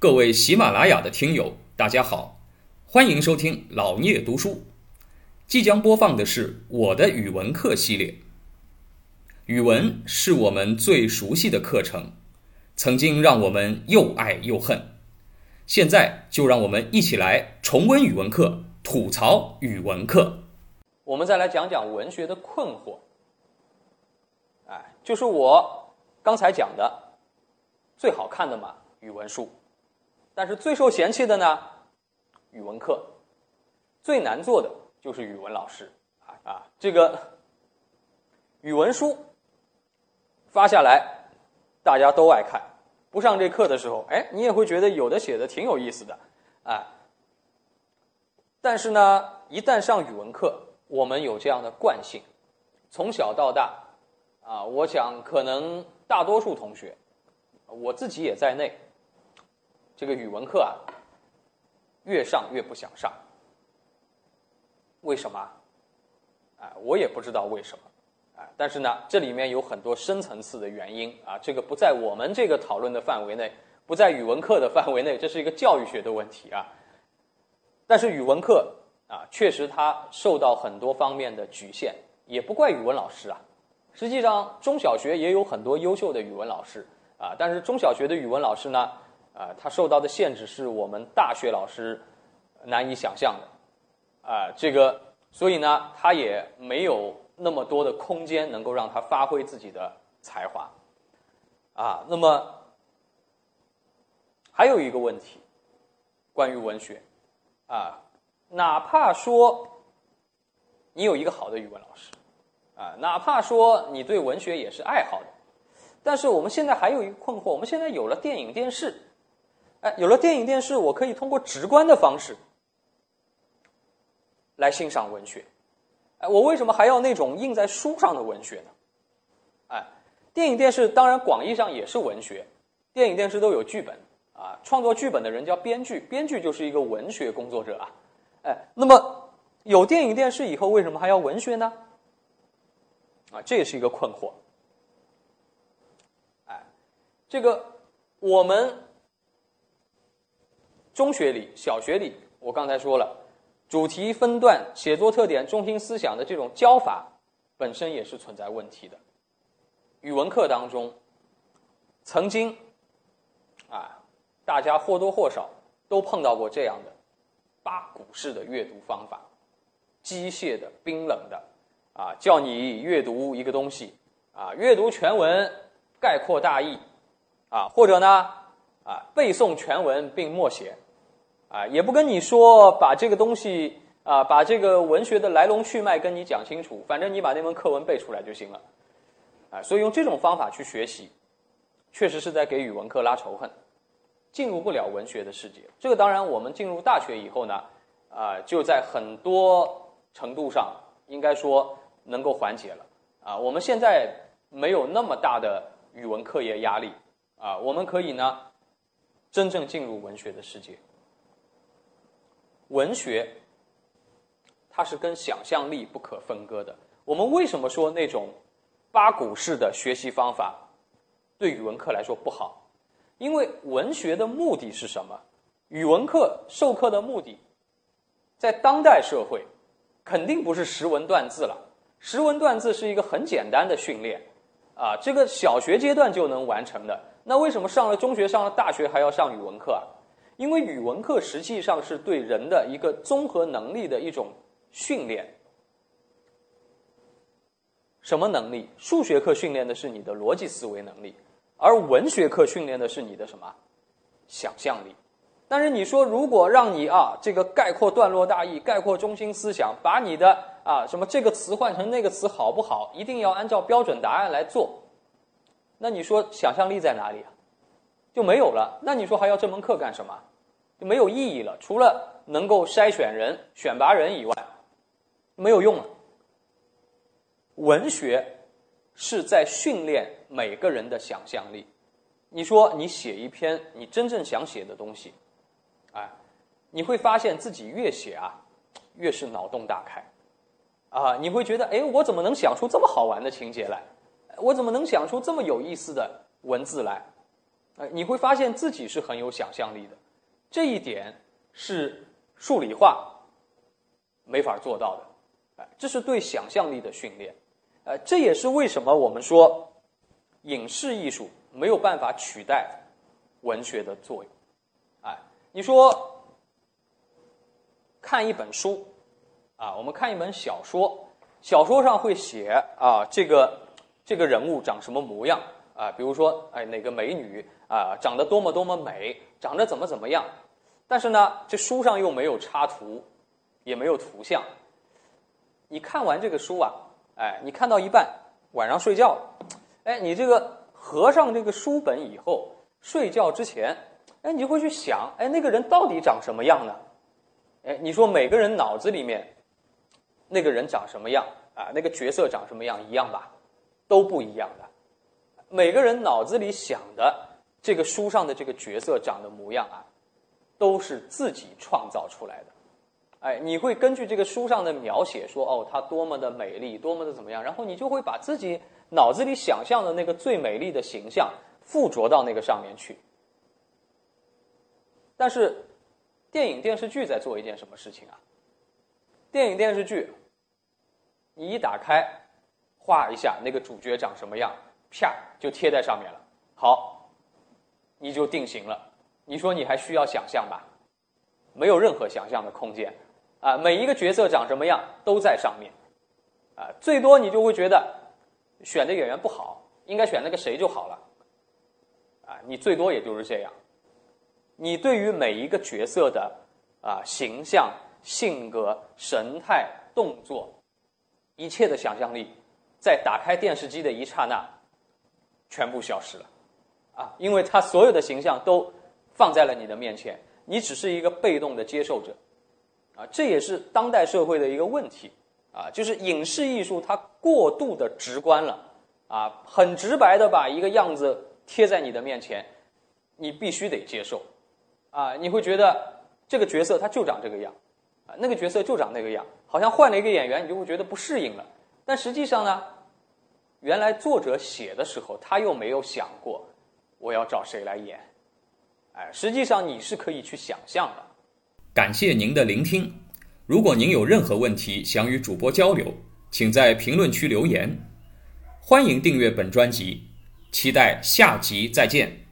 各位喜马拉雅的听友，大家好，欢迎收听老聂读书。即将播放的是我的语文课系列。语文是我们最熟悉的课程，曾经让我们又爱又恨。现在就让我们一起来重温语文课，吐槽语文课。我们再来讲讲文学的困惑。哎，就是我刚才讲的，最好看的嘛，语文书，但是最受嫌弃的呢，语文课，最难做的就是语文老师。啊啊，这个语文书发下来，大家都爱看，不上这课的时候，哎，你也会觉得有的写的挺有意思的，啊，但是呢，一旦上语文课，我们有这样的惯性，从小到大。啊，我想可能大多数同学，我自己也在内，这个语文课啊，越上越不想上。为什么？啊，我也不知道为什么。啊，但是呢，这里面有很多深层次的原因啊，这个不在我们这个讨论的范围内，不在语文课的范围内，这是一个教育学的问题啊。但是语文课啊，确实它受到很多方面的局限，也不怪语文老师啊。实际上，中小学也有很多优秀的语文老师啊，但是中小学的语文老师呢，啊，他受到的限制是我们大学老师难以想象的，啊，这个，所以呢，他也没有那么多的空间能够让他发挥自己的才华，啊，那么还有一个问题，关于文学，啊，哪怕说你有一个好的语文老师。啊，哪怕说你对文学也是爱好的，但是我们现在还有一个困惑：我们现在有了电影、电视，哎，有了电影、电视，我可以通过直观的方式来欣赏文学。哎，我为什么还要那种印在书上的文学呢？哎，电影、电视当然广义上也是文学，电影、电视都有剧本啊，创作剧本的人叫编剧，编剧就是一个文学工作者啊。哎，那么有电影、电视以后，为什么还要文学呢？啊，这也是一个困惑。哎，这个我们中学里、小学里，我刚才说了，主题分段、写作特点、中心思想的这种教法本身也是存在问题的。语文课当中，曾经啊，大家或多或少都碰到过这样的八股式的阅读方法，机械的、冰冷的。啊，叫你阅读一个东西，啊，阅读全文，概括大意，啊，或者呢，啊，背诵全文并默写，啊，也不跟你说把这个东西啊，把这个文学的来龙去脉跟你讲清楚，反正你把那门课文背出来就行了，啊，所以用这种方法去学习，确实是在给语文课拉仇恨，进入不了文学的世界。这个当然，我们进入大学以后呢，啊，就在很多程度上应该说。能够缓解了啊！我们现在没有那么大的语文课业压力啊，我们可以呢真正进入文学的世界。文学它是跟想象力不可分割的。我们为什么说那种八股式的学习方法对语文课来说不好？因为文学的目的是什么？语文课授课的目的，在当代社会肯定不是识文断字了。识文断字是一个很简单的训练，啊，这个小学阶段就能完成的。那为什么上了中学、上了大学还要上语文课啊？因为语文课实际上是对人的一个综合能力的一种训练。什么能力？数学课训练的是你的逻辑思维能力，而文学课训练的是你的什么？想象力。但是你说，如果让你啊，这个概括段落大意、概括中心思想，把你的啊什么这个词换成那个词好不好？一定要按照标准答案来做，那你说想象力在哪里啊？就没有了。那你说还要这门课干什么？就没有意义了。除了能够筛选人、选拔人以外，没有用了。文学是在训练每个人的想象力。你说你写一篇你真正想写的东西。哎，你会发现自己越写啊，越是脑洞大开，啊，你会觉得，哎，我怎么能想出这么好玩的情节来？我怎么能想出这么有意思的文字来？呃，你会发现自己是很有想象力的，这一点是数理化没法做到的，哎，这是对想象力的训练，呃，这也是为什么我们说影视艺术没有办法取代文学的作用，哎，你说看一本书啊，我们看一本小说，小说上会写啊，这个这个人物长什么模样啊，比如说哎哪个美女。啊，长得多么多么美，长得怎么怎么样，但是呢，这书上又没有插图，也没有图像。你看完这个书啊，哎，你看到一半，晚上睡觉了，哎，你这个合上这个书本以后，睡觉之前，哎，你就会去想，哎，那个人到底长什么样呢？哎，你说每个人脑子里面，那个人长什么样啊？那个角色长什么样一样吧？都不一样的。每个人脑子里想的。这个书上的这个角色长的模样啊，都是自己创造出来的。哎，你会根据这个书上的描写说，哦，她多么的美丽，多么的怎么样，然后你就会把自己脑子里想象的那个最美丽的形象附着到那个上面去。但是，电影电视剧在做一件什么事情啊？电影电视剧，你一打开，画一下那个主角长什么样，啪就贴在上面了。好。你就定型了，你说你还需要想象吧？没有任何想象的空间，啊，每一个角色长什么样都在上面，啊，最多你就会觉得选的演员不好，应该选那个谁就好了，啊，你最多也就是这样。你对于每一个角色的啊形象、性格、神态、动作，一切的想象力，在打开电视机的一刹那，全部消失了。啊，因为他所有的形象都放在了你的面前，你只是一个被动的接受者，啊，这也是当代社会的一个问题，啊，就是影视艺术它过度的直观了，啊，很直白的把一个样子贴在你的面前，你必须得接受，啊，你会觉得这个角色他就长这个样，啊，那个角色就长那个样，好像换了一个演员，你就会觉得不适应了，但实际上呢，原来作者写的时候他又没有想过。我要找谁来演？哎，实际上你是可以去想象的。感谢您的聆听。如果您有任何问题想与主播交流，请在评论区留言。欢迎订阅本专辑，期待下集再见。